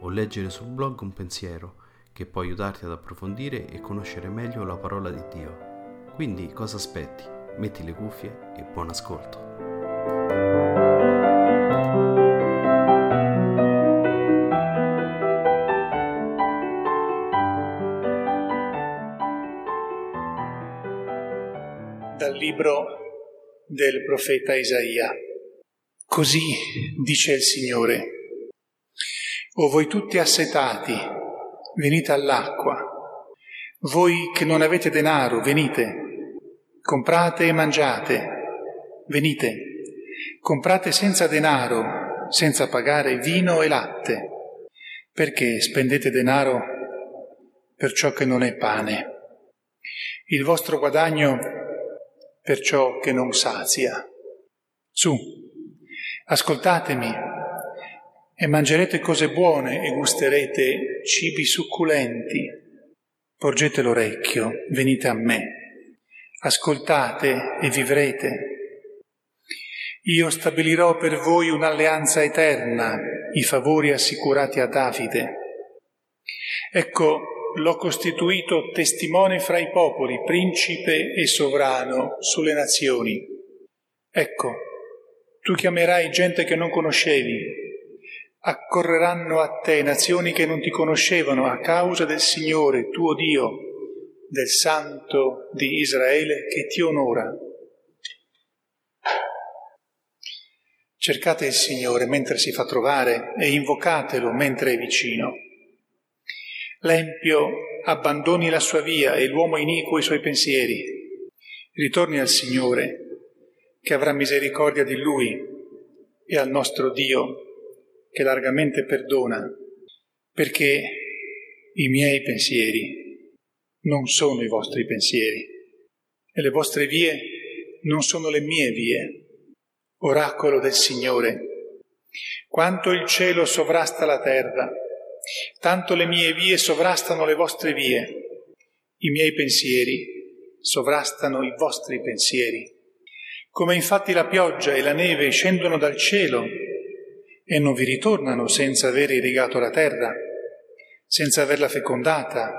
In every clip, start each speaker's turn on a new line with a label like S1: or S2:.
S1: o leggere sul blog un pensiero che può aiutarti ad approfondire e conoscere meglio la parola di Dio. Quindi cosa aspetti? Metti le cuffie e buon ascolto.
S2: dal libro del profeta Isaia. Così dice il Signore, o voi tutti assetati, venite all'acqua, voi che non avete denaro, venite, comprate e mangiate, venite, comprate senza denaro, senza pagare vino e latte, perché spendete denaro per ciò che non è pane. Il vostro guadagno per ciò che non sazia. Su, ascoltatemi e mangerete cose buone e gusterete cibi succulenti. Porgete l'orecchio, venite a me, ascoltate e vivrete. Io stabilirò per voi un'alleanza eterna, i favori assicurati a Davide. Ecco, l'ho costituito testimone fra i popoli, principe e sovrano sulle nazioni. Ecco, tu chiamerai gente che non conoscevi, accorreranno a te nazioni che non ti conoscevano a causa del Signore tuo Dio, del Santo di Israele che ti onora. Cercate il Signore mentre si fa trovare e invocatelo mentre è vicino. L'empio abbandoni la sua via e l'uomo iniquo i suoi pensieri. Ritorni al Signore, che avrà misericordia di lui, e al nostro Dio, che largamente perdona, perché i miei pensieri non sono i vostri pensieri, e le vostre vie non sono le mie vie. Oracolo del Signore, quanto il cielo sovrasta la terra, tanto le mie vie sovrastano le vostre vie, i miei pensieri sovrastano i vostri pensieri. Come infatti la pioggia e la neve scendono dal cielo e non vi ritornano senza aver irrigato la terra, senza averla fecondata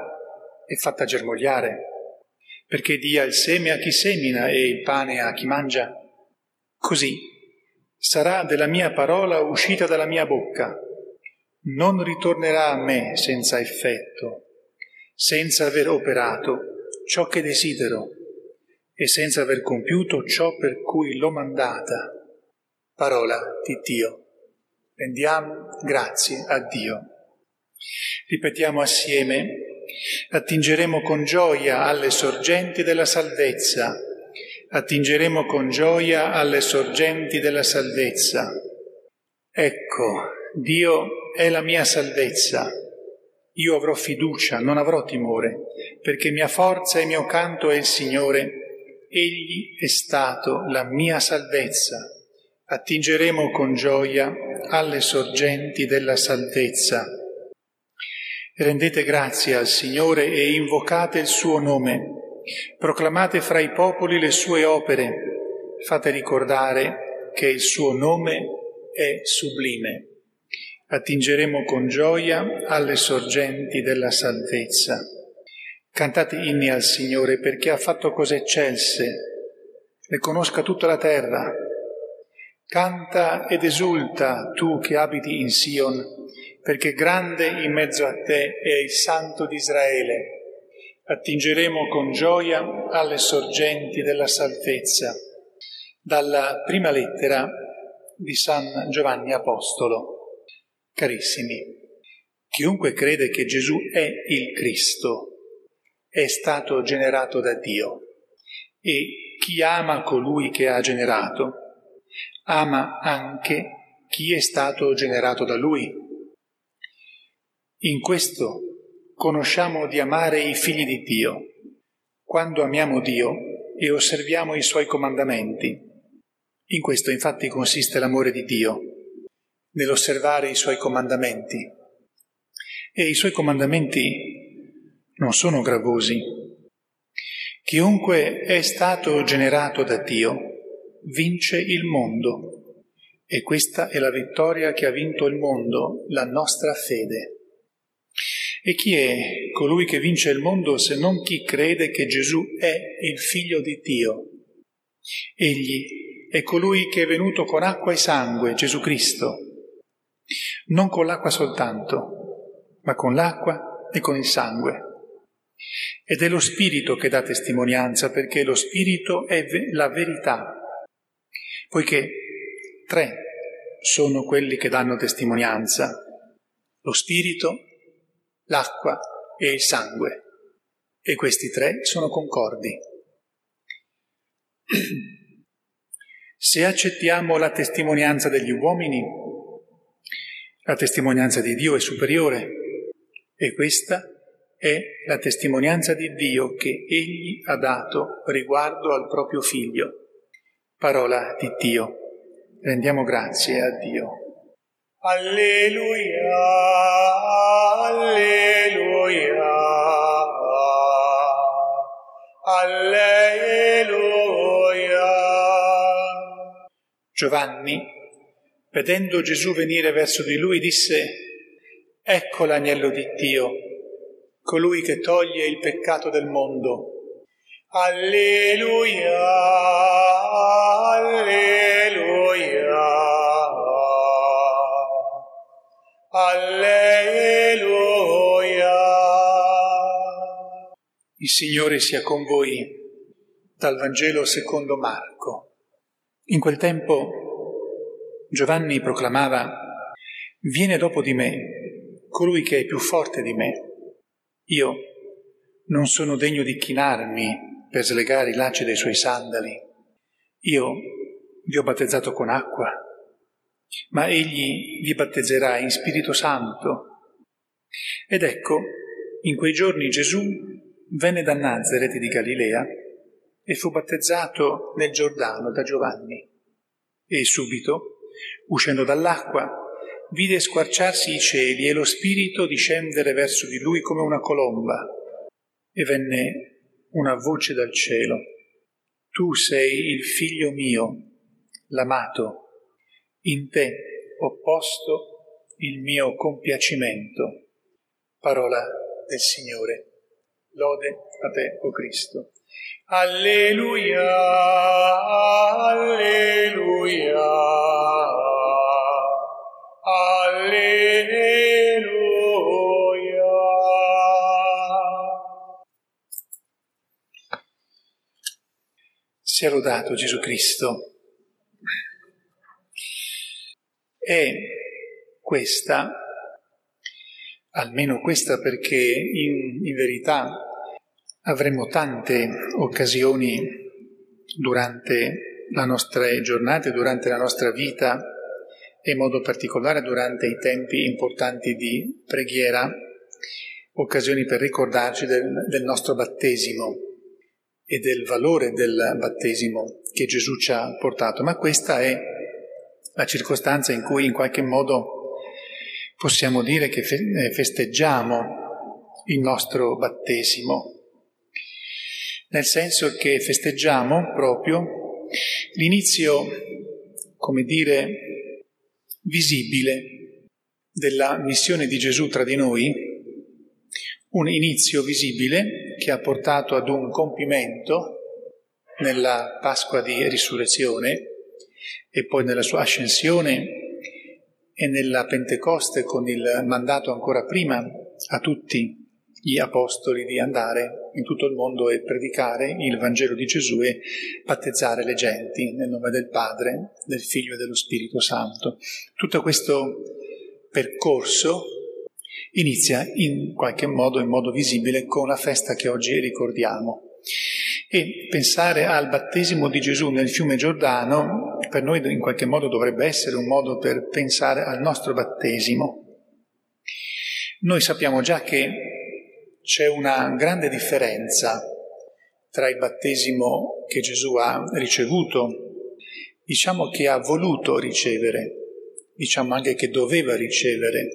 S2: e fatta germogliare, perché dia il seme a chi semina e il pane a chi mangia. Così sarà della mia parola uscita dalla mia bocca non ritornerà a me senza effetto, senza aver operato ciò che desidero e senza aver compiuto ciò per cui l'ho mandata. Parola di Dio. Rendiamo grazie a Dio. Ripetiamo assieme, attingeremo con gioia alle sorgenti della salvezza, attingeremo con gioia alle sorgenti della salvezza. Ecco, Dio è la mia salvezza. Io avrò fiducia, non avrò timore, perché mia forza e mio canto è il Signore. Egli è stato la mia salvezza. Attingeremo con gioia alle sorgenti della salvezza. Rendete grazie al Signore e invocate il suo nome. Proclamate fra i popoli le sue opere. Fate ricordare che il suo nome è sublime attingeremo con gioia alle sorgenti della salvezza. Cantate inni al Signore perché ha fatto cose eccelse, le conosca tutta la terra. Canta ed esulta tu che abiti in Sion, perché grande in mezzo a te è il Santo di Israele. Attingeremo con gioia alle sorgenti della salvezza. Dalla prima lettera di San Giovanni Apostolo. Carissimi, chiunque crede che Gesù è il Cristo, è stato generato da Dio e chi ama colui che ha generato, ama anche chi è stato generato da lui. In questo conosciamo di amare i figli di Dio, quando amiamo Dio e osserviamo i suoi comandamenti. In questo infatti consiste l'amore di Dio, nell'osservare i suoi comandamenti. E i suoi comandamenti non sono gravosi. Chiunque è stato generato da Dio vince il mondo e questa è la vittoria che ha vinto il mondo, la nostra fede. E chi è colui che vince il mondo se non chi crede che Gesù è il figlio di Dio? Egli è colui che è venuto con acqua e sangue, Gesù Cristo, non con l'acqua soltanto, ma con l'acqua e con il sangue. Ed è lo Spirito che dà testimonianza, perché lo Spirito è la verità, poiché tre sono quelli che danno testimonianza, lo Spirito, l'acqua e il sangue, e questi tre sono concordi. Se accettiamo la testimonianza degli uomini, la testimonianza di Dio è superiore e questa è la testimonianza di Dio che Egli ha dato riguardo al proprio Figlio. Parola di Dio. Rendiamo grazie a Dio.
S3: Alleluia, alleluia, alleluia.
S2: Giovanni, vedendo Gesù venire verso di lui, disse, Ecco l'agnello di Dio colui che toglie il peccato del mondo.
S3: Alleluia.
S2: Il Signore sia con voi dal Vangelo secondo Marco. In quel tempo Giovanni proclamava, viene dopo di me colui che è più forte di me io non sono degno di chinarmi per slegare i lacci dei suoi sandali. Io vi ho battezzato con acqua, ma egli vi battezzerà in Spirito Santo. Ed ecco, in quei giorni Gesù venne da Nazareth di Galilea e fu battezzato nel Giordano da Giovanni. E subito, uscendo dall'acqua, vide squarciarsi i cieli e lo Spirito discendere verso di lui come una colomba, e venne una voce dal cielo. Tu sei il figlio mio, l'amato, in te ho posto il mio compiacimento. Parola del Signore. Lode a te, o oh Cristo.
S3: Alleluia, alleluia.
S2: Sia lodato Gesù Cristo. È questa, almeno questa perché in, in verità avremo tante occasioni durante la nostra giornata, durante la nostra vita, e in modo particolare durante i tempi importanti di preghiera, occasioni per ricordarci del, del nostro battesimo e del valore del battesimo che Gesù ci ha portato, ma questa è la circostanza in cui in qualche modo possiamo dire che eh, festeggiamo il nostro battesimo, nel senso che festeggiamo proprio l'inizio, come dire, visibile della missione di Gesù tra di noi, un inizio visibile che ha portato ad un compimento nella Pasqua di risurrezione e poi nella sua ascensione e nella Pentecoste con il mandato ancora prima a tutti gli apostoli di andare in tutto il mondo e predicare il Vangelo di Gesù e battezzare le genti nel nome del Padre, del Figlio e dello Spirito Santo. Tutto questo percorso inizia in qualche modo, in modo visibile, con la festa che oggi ricordiamo. E pensare al battesimo di Gesù nel fiume Giordano per noi in qualche modo dovrebbe essere un modo per pensare al nostro battesimo. Noi sappiamo già che c'è una grande differenza tra il battesimo che Gesù ha ricevuto, diciamo che ha voluto ricevere, diciamo anche che doveva ricevere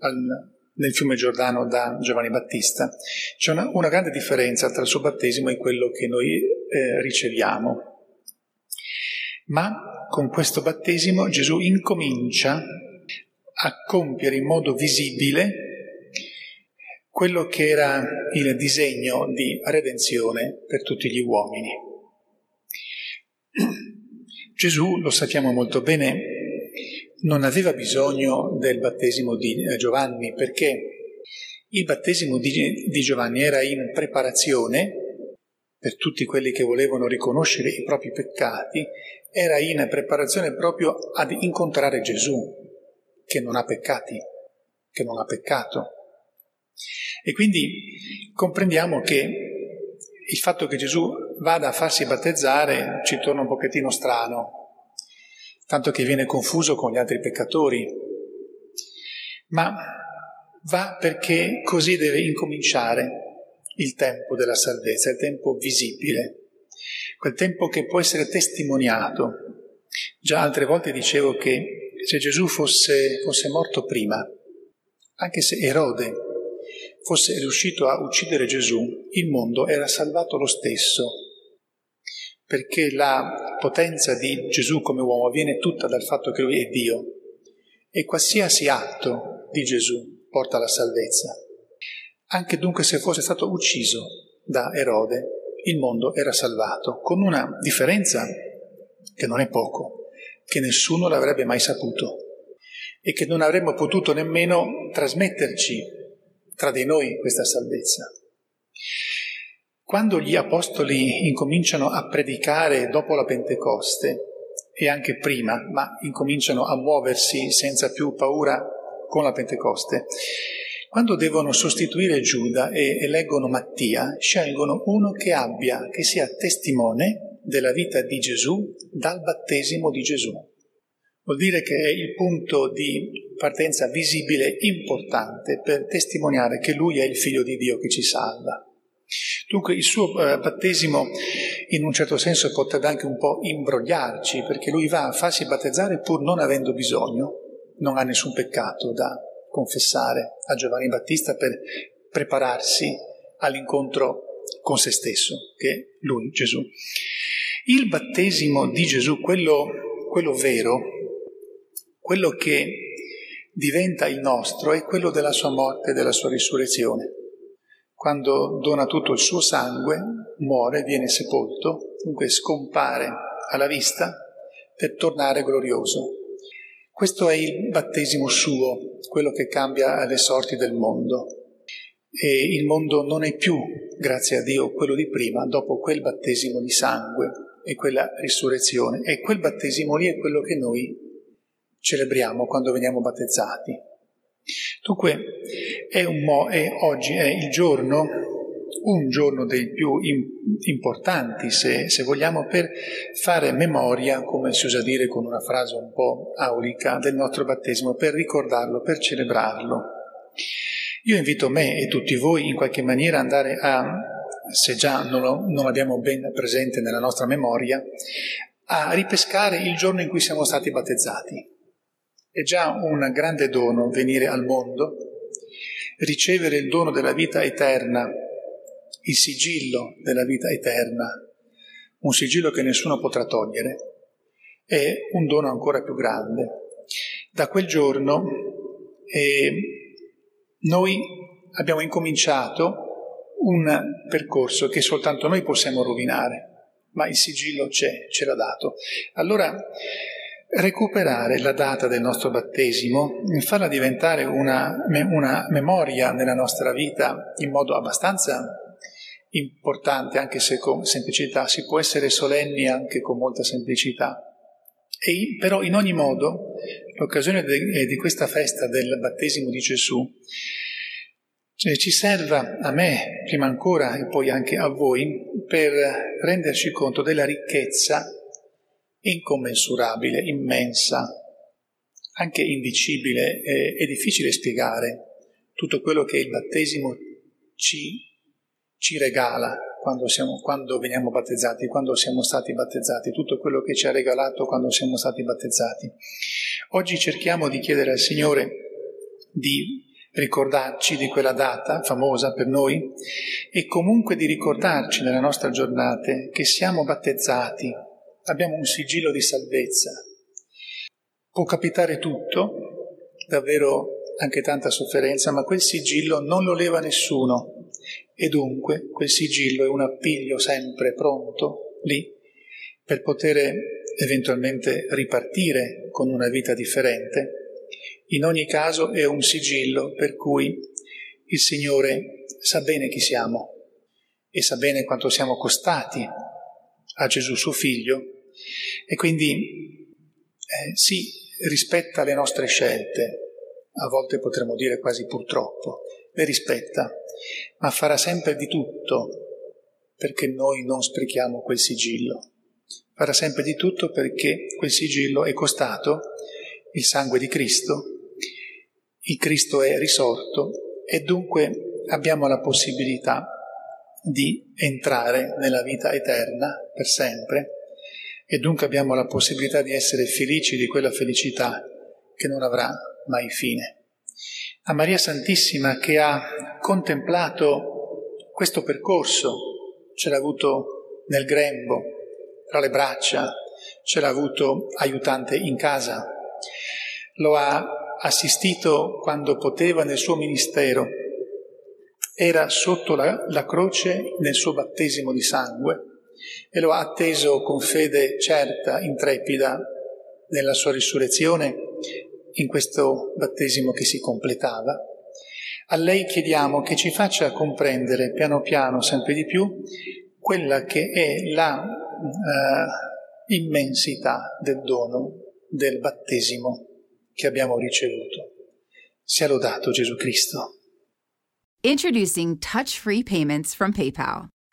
S2: al, nel fiume Giordano da Giovanni Battista. C'è una, una, grande differenza tra il suo battesimo e quello che noi eh, riceviamo. Ma con questo battesimo Gesù incomincia a compiere in modo visibile quello che era il disegno di redenzione per tutti gli uomini. Gesù, lo sappiamo molto bene, non aveva bisogno del battesimo di eh, Giovanni perché il battesimo di, di Giovanni era in preparazione per tutti quelli che volevano riconoscere i propri peccati, era in preparazione proprio ad incontrare Gesù, che non ha peccati, che non ha peccato. E quindi comprendiamo che il fatto che Gesù vada a farsi battezzare ci torna un pochettino strano, tanto che viene confuso con gli altri peccatori, ma va perché così deve incominciare il tempo della salvezza, il tempo visibile, quel tempo che può essere testimoniato. Già altre volte dicevo che se Gesù fosse, fosse morto prima, anche se Erode fosse riuscito a uccidere Gesù, il mondo era salvato lo stesso, perché la potenza di Gesù come uomo viene tutta dal fatto che lui è Dio e qualsiasi atto di Gesù porta alla salvezza. Anche dunque se fosse stato ucciso da Erode, il mondo era salvato, con una differenza che non è poco, che nessuno l'avrebbe mai saputo e che non avremmo potuto nemmeno trasmetterci tra di noi questa salvezza. Quando gli apostoli incominciano a predicare dopo la Pentecoste, e anche prima, ma incominciano a muoversi senza più paura con la Pentecoste, quando devono sostituire Giuda e eleggono Mattia, scelgono uno che abbia, che sia testimone della vita di Gesù dal battesimo di Gesù. Vuol dire che è il punto di partenza visibile importante per testimoniare che Lui è il Figlio di Dio che ci salva. Dunque il suo eh, battesimo in un certo senso potrebbe anche un po' imbrogliarci, perché lui va a farsi battezzare pur non avendo bisogno, non ha nessun peccato da confessare a Giovanni Battista per prepararsi all'incontro con se stesso, che è lui, Gesù. Il battesimo di Gesù, quello, quello vero, quello che diventa il nostro, è quello della sua morte e della sua risurrezione quando dona tutto il suo sangue, muore, viene sepolto, dunque scompare alla vista per tornare glorioso. Questo è il battesimo suo, quello che cambia le sorti del mondo. E il mondo non è più, grazie a Dio, quello di prima, dopo quel battesimo di sangue e quella risurrezione. E quel battesimo lì è quello che noi celebriamo quando veniamo battezzati. Dunque, è mo- è, oggi è il giorno, un giorno dei più in, importanti, se, se, vogliamo, per fare memoria, come si usa dire con una frase un po' aulica, del nostro battesimo, per ricordarlo, per celebrarlo. Io invito me e tutti voi in qualche maniera ad andare a, se già non, lo, non l'abbiamo ben presente nella nostra memoria, a ripescare il giorno in cui siamo stati battezzati. È già un grande dono venire al mondo, ricevere il dono della vita eterna, il sigillo della vita eterna, un sigillo che nessuno potrà togliere, è un dono ancora più grande. Da quel giorno eh, noi abbiamo incominciato un percorso che soltanto noi possiamo rovinare, ma il sigillo c'è, ce l'ha dato. Allora, recuperare la data del nostro battesimo, farla diventare una, una memoria nella nostra vita in modo abbastanza importante, anche se con semplicità, si può essere solenni anche con molta semplicità. E, però in ogni modo, l'occasione de, di questa festa del battesimo di Gesù cioè, ci serva a me, prima ancora e poi anche a voi, per renderci conto della ricchezza incommensurabile, immensa, anche indicibile e, e difficile spiegare tutto quello che il battesimo ci, ci regala quando, siamo, quando veniamo battezzati, quando siamo stati battezzati, tutto quello che ci ha regalato quando siamo stati battezzati. Oggi cerchiamo di chiedere al Signore di ricordarci di quella data famosa per noi e comunque di ricordarci nelle nostre giornate che siamo battezzati, abbiamo un sigillo di salvezza. Può capitare tutto, davvero anche tanta sofferenza, ma quel sigillo non lo leva nessuno e dunque quel sigillo è un appiglio sempre pronto lì per poter eventualmente ripartire con una vita differente in ogni caso è un sigillo per cui il Signore sa bene chi siamo e sa bene quanto siamo costati a Gesù suo figlio e quindi eh, sì, rispetta le nostre scelte, a volte potremmo dire quasi purtroppo, le rispetta, ma farà sempre di tutto perché noi non sprechiamo quel sigillo. Farà sempre di tutto perché quel sigillo è costato il sangue di Cristo il Cristo è risorto e dunque abbiamo la possibilità di entrare nella vita eterna per sempre e dunque abbiamo la possibilità di essere felici di quella felicità che non avrà mai fine. A Maria Santissima che ha contemplato questo percorso, ce l'ha avuto nel grembo, tra le braccia, ce l'ha avuto aiutante in casa, lo ha assistito quando poteva nel suo ministero, era sotto la, la croce nel suo battesimo di sangue e lo ha atteso con fede certa, intrepida, nella sua risurrezione, in questo battesimo che si completava. A lei chiediamo che ci faccia comprendere piano piano, sempre di più, quella che è la uh, immensità del dono del battesimo che abbiamo ricevuto. Sia lodato Gesù Cristo.
S4: Introducing touch-free payments from PayPal,